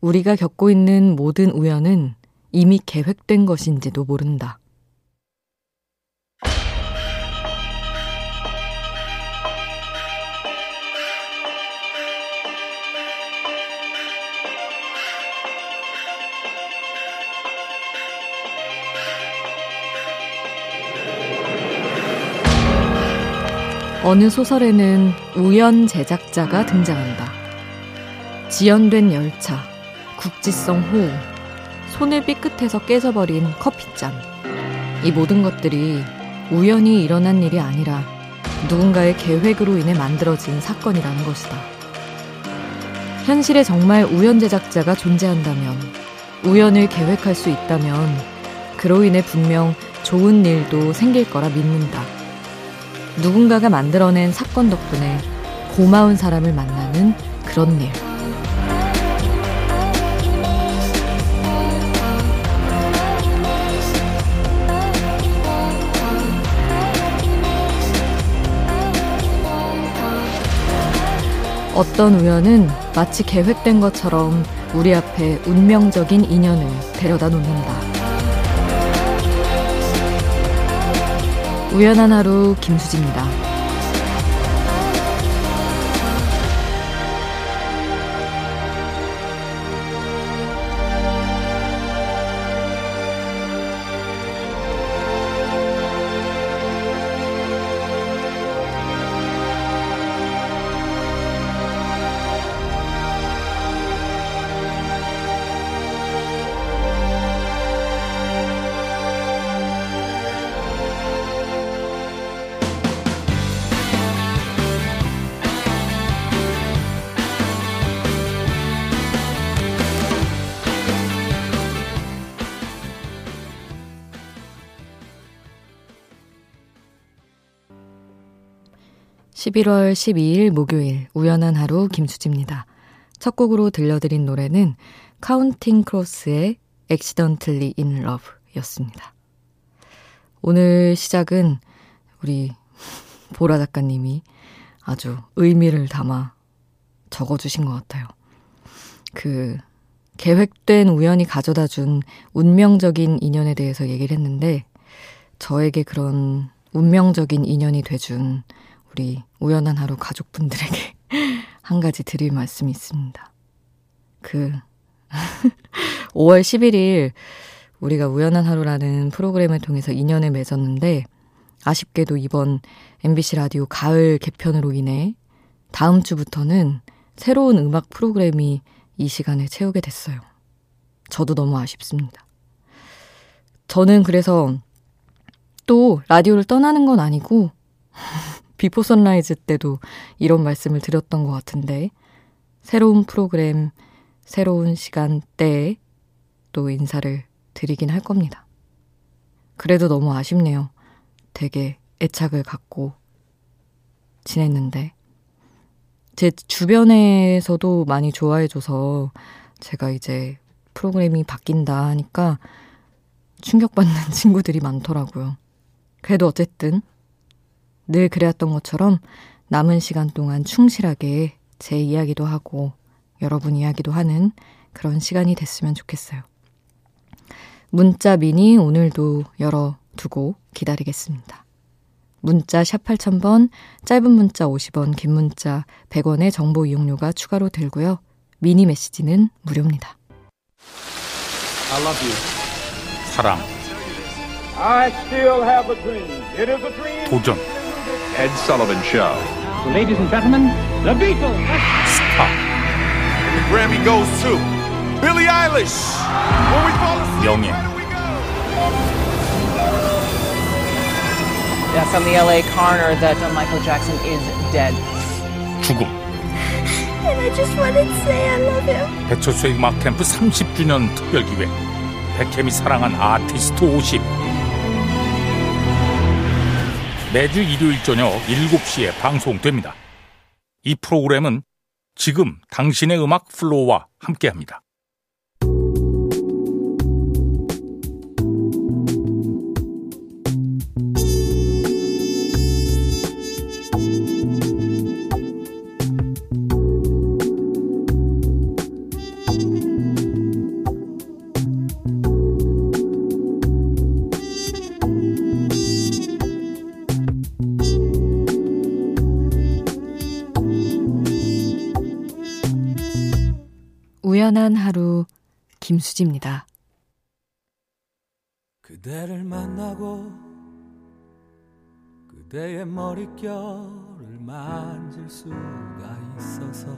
우리가 겪고 있는 모든 우연은 이미 계획된 것인지도 모른다. 어느 소설에는 우연 제작자가 등장한다. 지연된 열차, 국지성 호우, 손을 삐끗해서 깨져버린 커피잔. 이 모든 것들이 우연히 일어난 일이 아니라 누군가의 계획으로 인해 만들어진 사건이라는 것이다. 현실에 정말 우연 제작자가 존재한다면, 우연을 계획할 수 있다면, 그로 인해 분명 좋은 일도 생길 거라 믿는다. 누군가가 만들어낸 사건 덕분에 고마운 사람을 만나는 그런 일. 어떤 우연은 마치 계획된 것처럼 우리 앞에 운명적인 인연을 데려다 놓는다. 우연한 하루 김수지입니다. 11월 12일 목요일 우연한 하루 김수지입니다. 첫 곡으로 들려드린 노래는 Counting Crows의 Accidentally in Love 였습니다. 오늘 시작은 우리 보라 작가님이 아주 의미를 담아 적어주신 것 같아요. 그 계획된 우연이 가져다 준 운명적인 인연에 대해서 얘기를 했는데 저에게 그런 운명적인 인연이 돼준 우리 우연한 하루 가족분들에게 한 가지 드릴 말씀이 있습니다. 그 5월 11일 우리가 우연한 하루라는 프로그램을 통해서 인연을 맺었는데 아쉽게도 이번 MBC 라디오 가을 개편으로 인해 다음 주부터는 새로운 음악 프로그램이 이 시간을 채우게 됐어요. 저도 너무 아쉽습니다. 저는 그래서 또 라디오를 떠나는 건 아니고 비포 선라이즈 때도 이런 말씀을 드렸던 것 같은데 새로운 프로그램, 새로운 시간대에 또 인사를 드리긴 할 겁니다. 그래도 너무 아쉽네요. 되게 애착을 갖고 지냈는데 제 주변에서도 많이 좋아해줘서 제가 이제 프로그램이 바뀐다 하니까 충격받는 친구들이 많더라고요. 그래도 어쨌든 늘 그래왔던 것처럼 남은 시간 동안 충실하게 제 이야기도 하고 여러분 이야기도 하는 그런 시간이 됐으면 좋겠어요. 문자 미니 오늘도 열어두고 기다리겠습니다. 문자 샵 8000번, 짧은 문자 50원, 긴 문자 100원의 정보 이용료가 추가로 들고요. 미니 메시지는 무료입니다. I love you. 사랑. I still have a dream. It is a dream. 도전. Ed Sullivan Show. Ladies and gentlemen, the Beatles. 스타. And the Grammy goes to Billie Eilish. When we fall asleep, 명예. where do we go? Yes, I'm the LA coroner that uh, Michael Jackson is dead. 죽음. And I just wanted to say I love him. 배철수의 음악 캠프 30주년 특별 기획. 백햄이 사랑한 아티스트 50. 매주 일요일 저녁 7시에 방송됩니다. 이 프로그램은 지금 당신의 음악 FLO와 함께합니다. 우연한 하루 김수지입니다. 그대를 만나고 그대의 머릿결을 만질 수가 있어서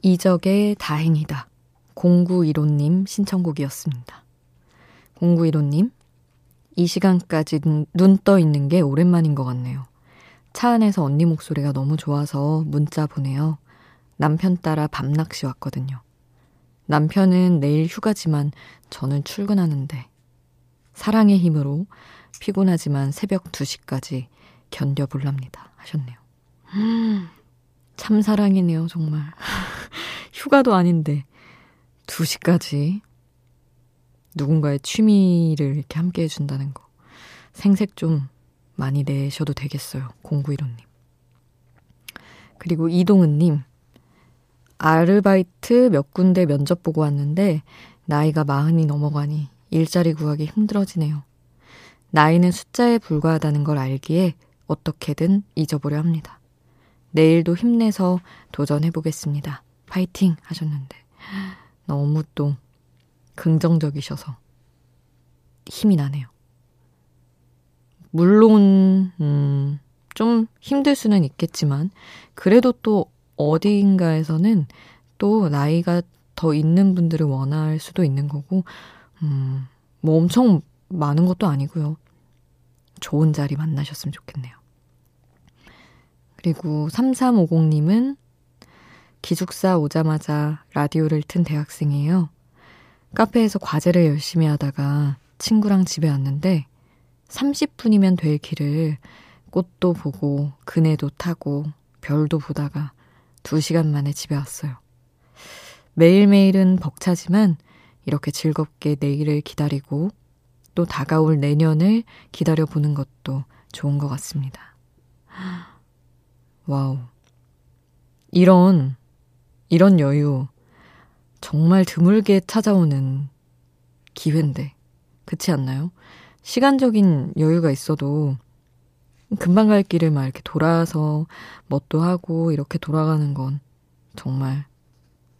이적의 다행이다. 0915님 신청곡이었습니다. 0915님, 이 시간까지 눈 떠 있는 게 오랜만인 것 같네요. 차 안에서 언니 목소리가 너무 좋아서 문자 보내요. 남편 따라 밤낚시 왔거든요. 남편은 내일 휴가지만 저는 출근하는데 사랑의 힘으로 피곤하지만 새벽 2시까지 견뎌볼랍니다. 하셨네요. 참 사랑이네요, 정말. 휴가도 아닌데 2시까지 누군가의 취미를 이렇게 함께 해준다는 거. 생색 좀 많이 내셔도 되겠어요. 0915님. 그리고 이동은님. 아르바이트 몇 군데 면접 보고 왔는데 나이가 마흔이 넘어가니 일자리 구하기 힘들어지네요. 나이는 숫자에 불과하다는 걸 알기에 어떻게든 잊어보려 합니다. 내일도 힘내서 도전해보겠습니다. 파이팅 하셨는데 너무 또 긍정적이셔서 힘이 나네요. 물론 음, 좀 힘들 수는 있겠지만 그래도 또 어디인가에서는 또 나이가 더 있는 분들을 원할 수도 있는 거고 음, 뭐 엄청 많은 것도 아니고요. 좋은 자리 만나셨으면 좋겠네요. 그리고 3350님은 기숙사 오자마자 라디오를 튼 대학생이에요. 카페에서 과제를 열심히 하다가 친구랑 집에 왔는데 30분이면 될 길을 꽃도 보고 그네도 타고 별도 보다가 2시간 만에 집에 왔어요. 매일매일은 벅차지만 이렇게 즐겁게 내일을 기다리고 또 다가올 내년을 기다려보는 것도 좋은 것 같습니다. 와우. 이런, 이런 여유 정말 드물게 찾아오는 기회인데. 그렇지 않나요? 시간적인 여유가 있어도 금방 갈 길을 막 이렇게 돌아서 뭣도 하고 이렇게 돌아가는 건 정말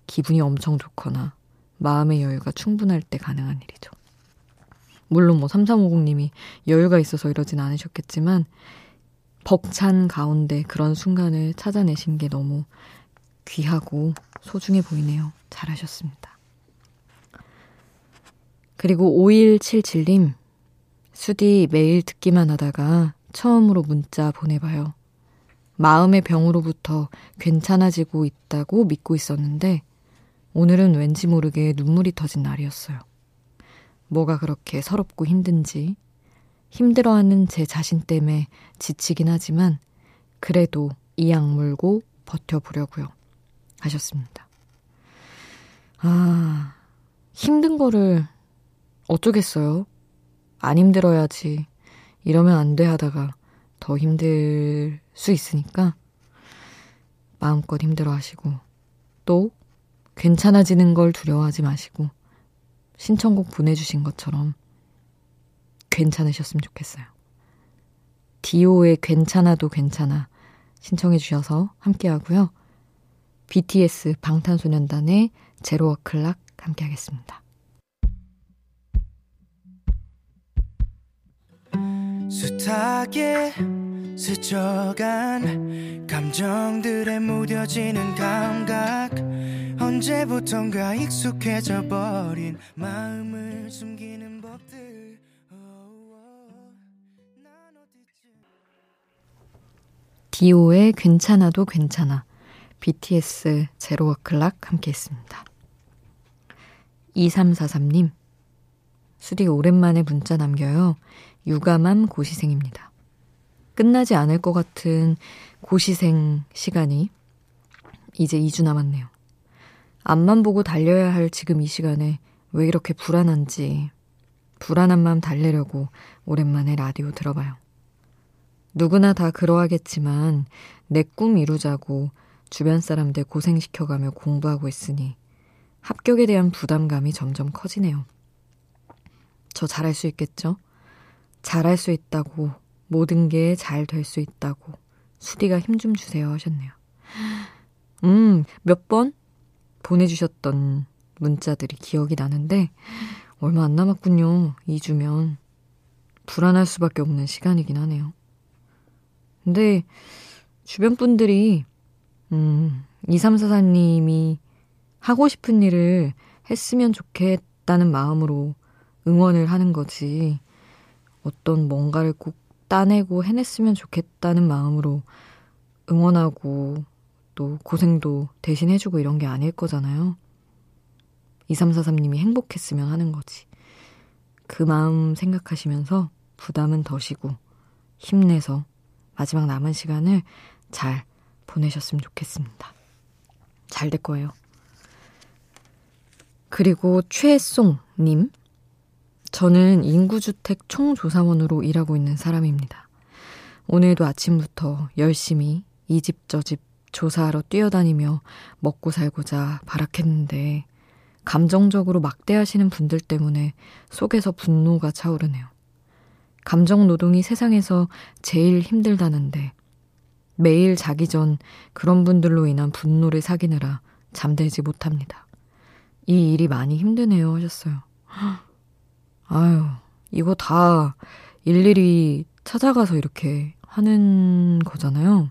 기분이 엄청 좋거나 마음의 여유가 충분할 때 가능한 일이죠. 물론 뭐 3350님이 여유가 있어서 이러진 않으셨겠지만 벅찬 가운데 그런 순간을 찾아내신 게 너무 귀하고 소중해 보이네요. 잘하셨습니다. 그리고 5177님, 수디 매일 듣기만 하다가 처음으로 문자 보내봐요. 마음의 병으로부터 괜찮아지고 있다고 믿고 있었는데, 오늘은 왠지 모르게 눈물이 터진 날이었어요. 뭐가 그렇게 서럽고 힘든지, 힘들어하는 제 자신 때문에 지치긴 하지만, 그래도 이 악 물고 버텨보려고요. 하셨습니다. 아, 힘든 거를 어쩌겠어요? 안 힘들어야지. 이러면 안 돼 하다가 더 힘들 수 있으니까 마음껏 힘들어 하시고 또 괜찮아지는 걸 두려워하지 마시고 신청곡 보내주신 것처럼 괜찮으셨으면 좋겠어요. 디오의 괜찮아도 괜찮아 신청해 주셔서 함께 하고요. BTS 방탄소년단의 제로워 클락 함께 하겠습니다. 숱하게 스쳐간 감정들에 무뎌지는 감각 언제부턴가 익숙해져 버린 마음을 숨기는 법들 디오의 괜찮아도 괜찮아 BTS 제로 워 클락 함께 했습니다. 2343님 수디 오랜만에 문자 남겨요. 유감함 고시생입니다. 끝나지 않을 것 같은 고시생 시간이 이제 2주 남았네요. 앞만 보고 달려야 할 지금 이 시간에 왜 이렇게 불안한지 불안한 마음 달래려고 오랜만에 라디오 들어봐요. 누구나 다 그러하겠지만 내 꿈 이루자고 주변 사람들 고생시켜가며 공부하고 있으니 합격에 대한 부담감이 점점 커지네요. 저 잘할 수 있겠죠? 잘할 수 있다고 모든 게 잘 될 수 있다고 수디가 힘 좀 주세요 하셨네요. 음, 몇 번 보내주셨던 문자들이 기억이 나는데 얼마 안 남았군요. 2주면 불안할 수밖에 없는 시간이긴 하네요. 근데 주변 분들이 음, 2344님이 하고 싶은 일을 했으면 좋겠다는 마음으로 응원을 하는 거지. 어떤 뭔가를 꼭 따내고 해냈으면 좋겠다는 마음으로 응원하고 또 고생도 대신 해주고 이런 게 아닐 거잖아요. 2343님이 행복했으면 하는 거지. 그 마음 생각하시면서 부담은 더시고 힘내서 마지막 남은 시간을 잘 보내셨으면 좋겠습니다. 잘 될 거예요. 그리고 최송님. 저는 인구주택 총조사원으로 일하고 있는 사람입니다. 오늘도 아침부터 열심히 이 집 저 집 조사하러 뛰어다니며 먹고 살고자 발악했는데 감정적으로 막대하시는 분들 때문에 속에서 분노가 차오르네요. 감정 노동이 세상에서 제일 힘들다는데 매일 자기 전 그런 분들로 인한 분노를 사귀느라 잠들지 못합니다. 이 일이 많이 힘드네요 하셨어요. 아유, 이거 다 일일이 찾아가서 이렇게 하는 거잖아요.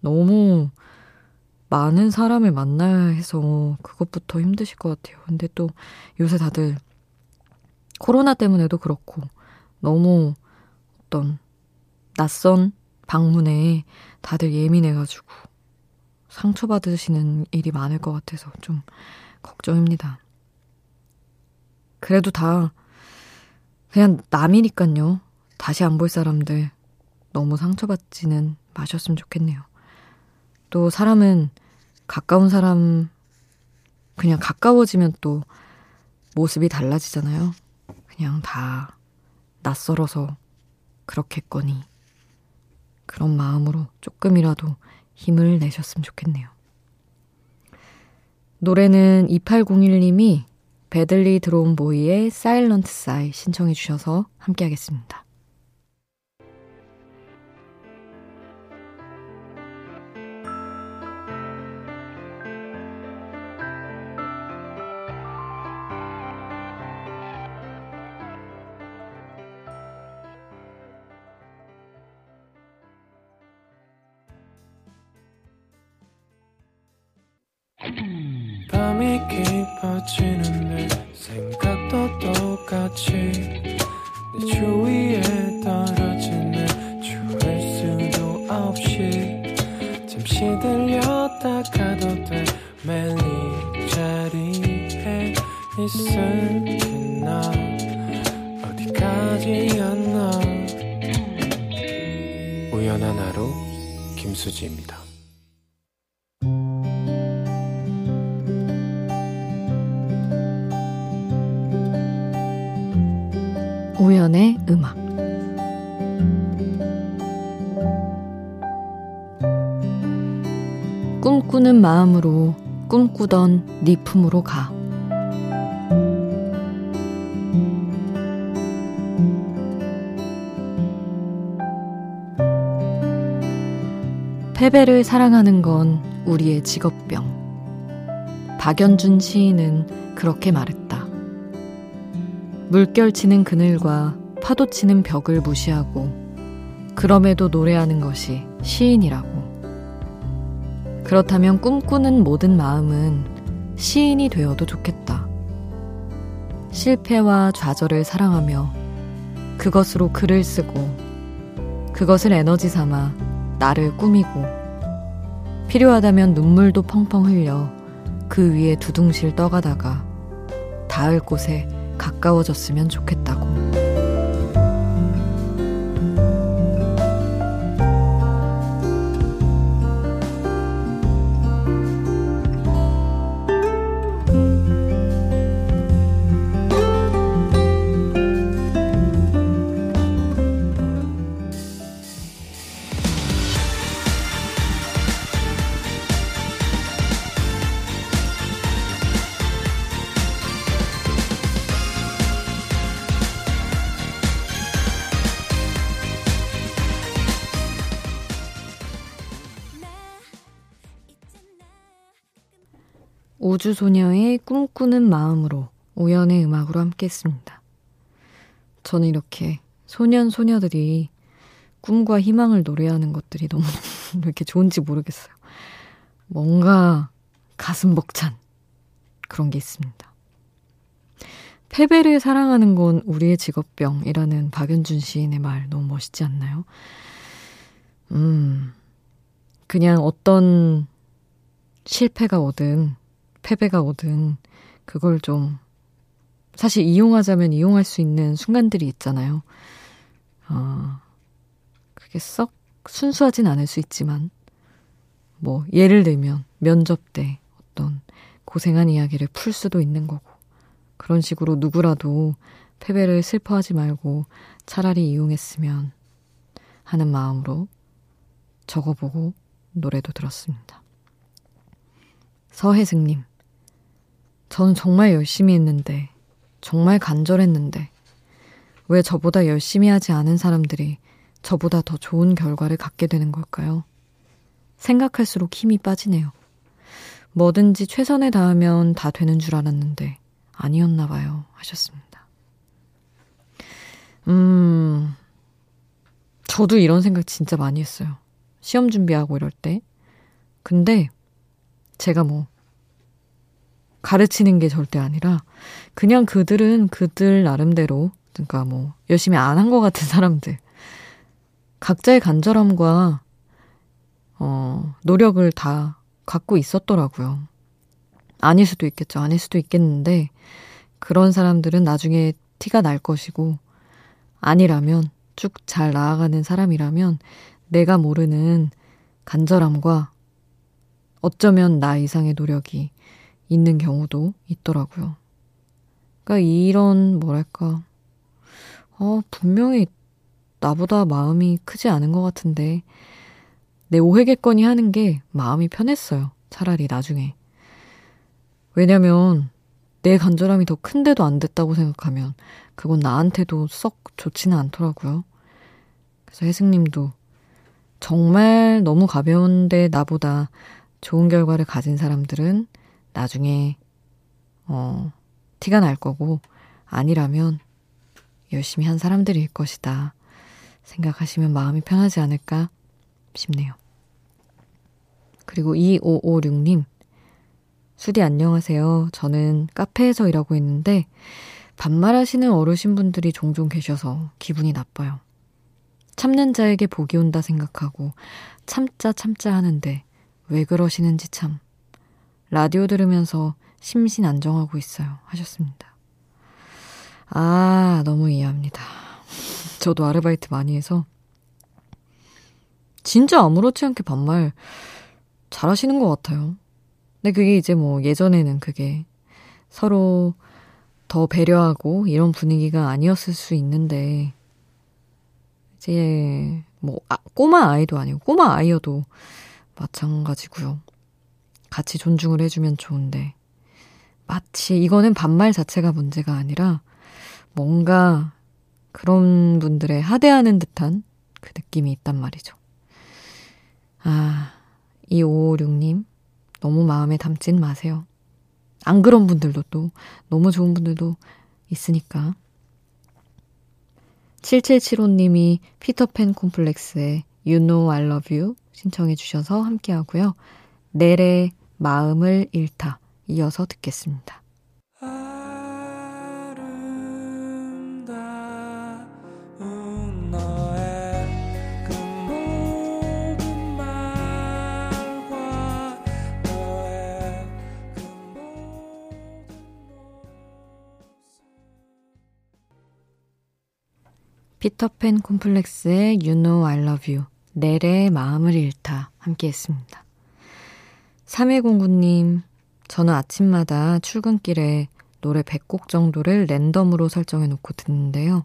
너무 많은 사람을 만나야 해서 그것부터 힘드실 것 같아요. 근데 또 요새 다들 코로나 때문에도 그렇고 너무 어떤 낯선 방문에 다들 예민해가지고 상처받으시는 일이 많을 것 같아서 좀 걱정입니다. 그래도 다 그냥 남이니깐요. 다시 안 볼 사람들 너무 상처받지는 마셨으면 좋겠네요. 또 사람은 가까운 사람 그냥 가까워지면 또 모습이 달라지잖아요. 그냥 다 낯설어서 그렇겠거니. 그런 마음으로 조금이라도 힘을 내셨으면 좋겠네요. 노래는 2801님이 배들리 드론 보이의 사일런트 사이 신청해 주셔서 함께 하겠습니다. 어디까지였나. 우연한 하루 김수지입니다. 우연의 음악. 꿈꾸는 마음으로 꿈꾸던 네 품으로 가 패배를 사랑하는 건 우리의 직업병. 박연준 시인은 그렇게 말했다. 물결 치는 그늘과 파도 치는 벽을 무시하고 그럼에도 노래하는 것이 시인이라고. 그렇다면 꿈꾸는 모든 마음은 시인이 되어도 좋겠다. 실패와 좌절을 사랑하며 그것으로 글을 쓰고 그것을 에너지 삼아 나를 꾸미고 필요하다면 눈물도 펑펑 흘려 그 위에 두둥실 떠가다가 닿을 곳에 가까워졌으면 좋겠다 우주소녀의 꿈꾸는 마음으로 우연의 음악으로 함께 했습니다. 저는 이렇게 소년, 소녀들이 꿈과 희망을 노래하는 것들이 너무 이렇게 좋은지 모르겠어요. 뭔가 가슴 벅찬 그런 게 있습니다. 패배를 사랑하는 건 우리의 직업병이라는 박연준 시인의 말 너무 멋있지 않나요? 음, 그냥 어떤 실패가 오든 패배가 오든 그걸 좀 사실 이용하자면 이용할 수 있는 순간들이 있잖아요. 어, 그게 썩 순수하진 않을 수 있지만 뭐 예를 들면 면접 때 어떤 고생한 이야기를 풀 수도 있는 거고 그런 식으로 누구라도 패배를 슬퍼하지 말고 차라리 이용했으면 하는 마음으로 적어보고 노래도 들었습니다. 서혜승님, 저는 정말 열심히 했는데, 정말 간절했는데, 왜 저보다 열심히 하지 않은 사람들이 저보다 더 좋은 결과를 갖게 되는 걸까요? 생각할수록 힘이 빠지네요. 뭐든지 최선을 다하면 다 되는 줄 알았는데, 아니었나 봐요. 하셨습니다. 음, 저도 이런 생각 진짜 많이 했어요. 시험 준비하고 이럴 때. 근데 제가 뭐 가르치는 게 절대 아니라 그냥 그들은 그들 나름대로 그러니까 뭐 열심히 안 한 것 같은 사람들 각자의 간절함과 어 노력을 다 갖고 있었더라고요. 아닐 수도 있겠죠. 아닐 수도 있겠는데 그런 사람들은 나중에 티가 날 것이고 아니라면 쭉 잘 나아가는 사람이라면 내가 모르는 간절함과 어쩌면 나 이상의 노력이 있는 경우도 있더라고요. 그러니까 이런 뭐랄까 어 분명히 나보다 마음이 크지 않은 것 같은데 내 오해겠거니 하는 게 마음이 편했어요. 차라리 나중에. 왜냐면 내 간절함이 더 큰데도 안 됐다고 생각하면 그건 나한테도 썩 좋지는 않더라고요. 그래서 혜승님도 정말 너무 가벼운데 나보다 좋은 결과를 가진 사람들은 나중에 어, 티가 날 거고 아니라면 열심히 한 사람들일 것이다. 생각하시면 마음이 편하지 않을까 싶네요. 그리고 2556님, 수디 안녕하세요. 저는 카페에서 일하고 있는데 반말하시는 어르신분들이 종종 계셔서 기분이 나빠요. 참는 자에게 복이 온다 생각하고 참자 참자 하는데 왜 그러시는지 참. 라디오 들으면서 심신 안정하고 있어요. 하셨습니다. 아, 너무 이해합니다. 저도 아르바이트 많이 해서 진짜 아무렇지 않게 반말 잘 하시는 것 같아요. 근데 그게 이제 뭐 예전에는 그게 서로 더 배려하고 이런 분위기가 아니었을 수 있는데 이제 뭐 아, 꼬마 아이도 아니고 꼬마 아이여도 마찬가지고요. 같이 존중을 해주면 좋은데 마치 이거는 반말 자체가 문제가 아니라 뭔가 그런 분들의 하대하는 듯한 그 느낌이 있단 말이죠. 아, 2556님, 너무 마음에 담진 마세요. 안 그런 분들도 또 너무 좋은 분들도 있으니까. 7775님이 피터팬 콤플렉스의 You Know I Love You 신청해 주셔서 함께 하고요. 넬의 마음을 잃다 이어서 듣겠습니다. 피터팬 콤플렉스의 You Know I Love You, 넬의 마음을 잃다 함께 했습니다. 3109님, 저는 아침마다 출근길에 노래 100곡 정도를 랜덤으로 설정해 놓고 듣는데요.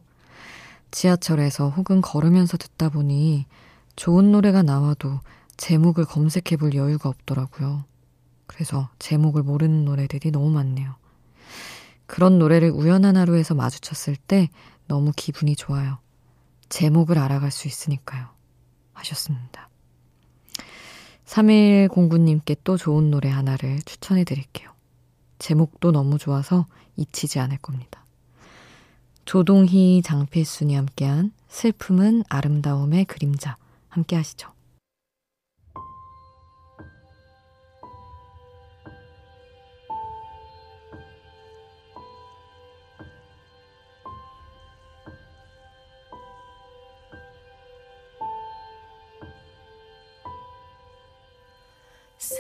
지하철에서 혹은 걸으면서 듣다 보니 좋은 노래가 나와도 제목을 검색해 볼 여유가 없더라고요. 그래서 제목을 모르는 노래들이 너무 많네요. 그런 노래를 우연한 하루에서 마주쳤을 때 너무 기분이 좋아요. 제목을 알아갈 수 있으니까요. 하셨습니다. 3109님께 또 좋은 노래 하나를 추천해 드릴게요. 제목도 너무 좋아서 잊히지 않을 겁니다. 조동희, 장필순이 함께한 슬픔은 아름다움의 그림자 함께 하시죠.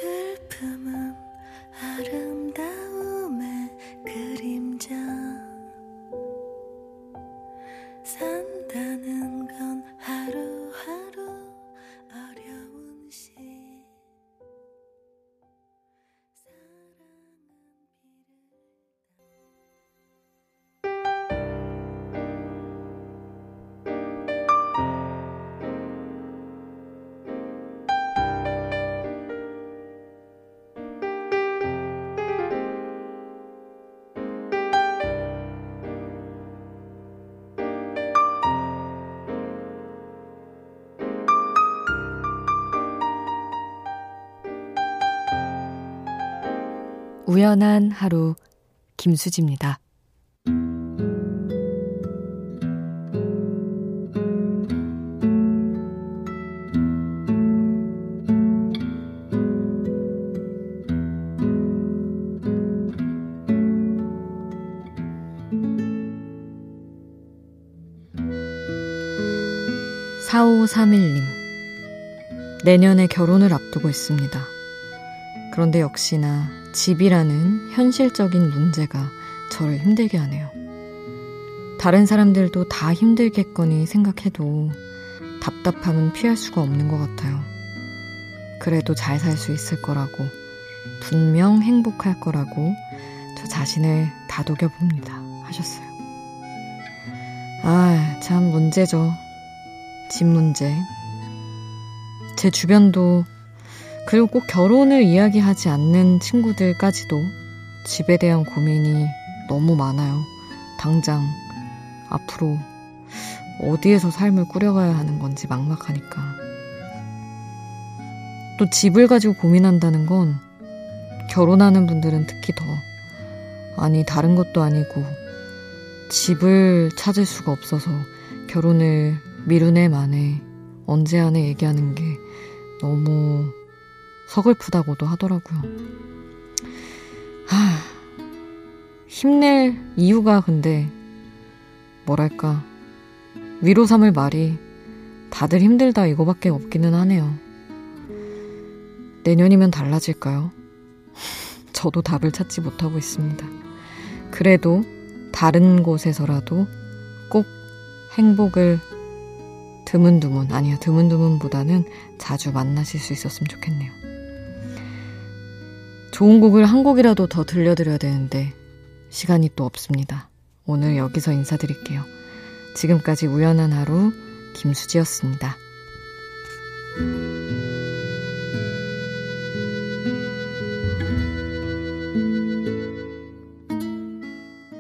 슬픔은 아름 우연한 하루 김수지입니다. 4531님. 내년에 결혼을 앞두고 있습니다. 그런데 역시나 집이라는 현실적인 문제가 저를 힘들게 하네요. 다른 사람들도 다 힘들겠거니 생각해도 답답함은 피할 수가 없는 것 같아요. 그래도 잘 살 수 있을 거라고, 분명 행복할 거라고 저 자신을 다독여 봅니다. 하셨어요. 아, 참 문제죠. 집 문제. 제 주변도 그리고 꼭 결혼을 이야기하지 않는 친구들까지도 집에 대한 고민이 너무 많아요. 당장 앞으로 어디에서 삶을 꾸려가야 하는 건지 막막하니까. 또 집을 가지고 고민한다는 건 결혼하는 분들은 특히 더 아니 다른 것도 아니고 집을 찾을 수가 없어서 결혼을 미루네 만에 언제 안에 얘기하는 게 너무 서글프다고도 하더라고요. 하, 힘낼 이유가 근데 뭐랄까 위로 삼을 말이 다들 힘들다 이거밖에 없기는 하네요. 내년이면 달라질까요? 저도 답을 찾지 못하고 있습니다. 그래도 다른 곳에서라도 꼭 행복을 드문드문, 아니요, 드문드문보다는 자주 만나실 수 있었으면 좋겠네요. 좋은 곡을 한 곡이라도 더 들려드려야 되는데 시간이 또 없습니다. 오늘 여기서 인사드릴게요. 지금까지 우연한 하루 김수지였습니다.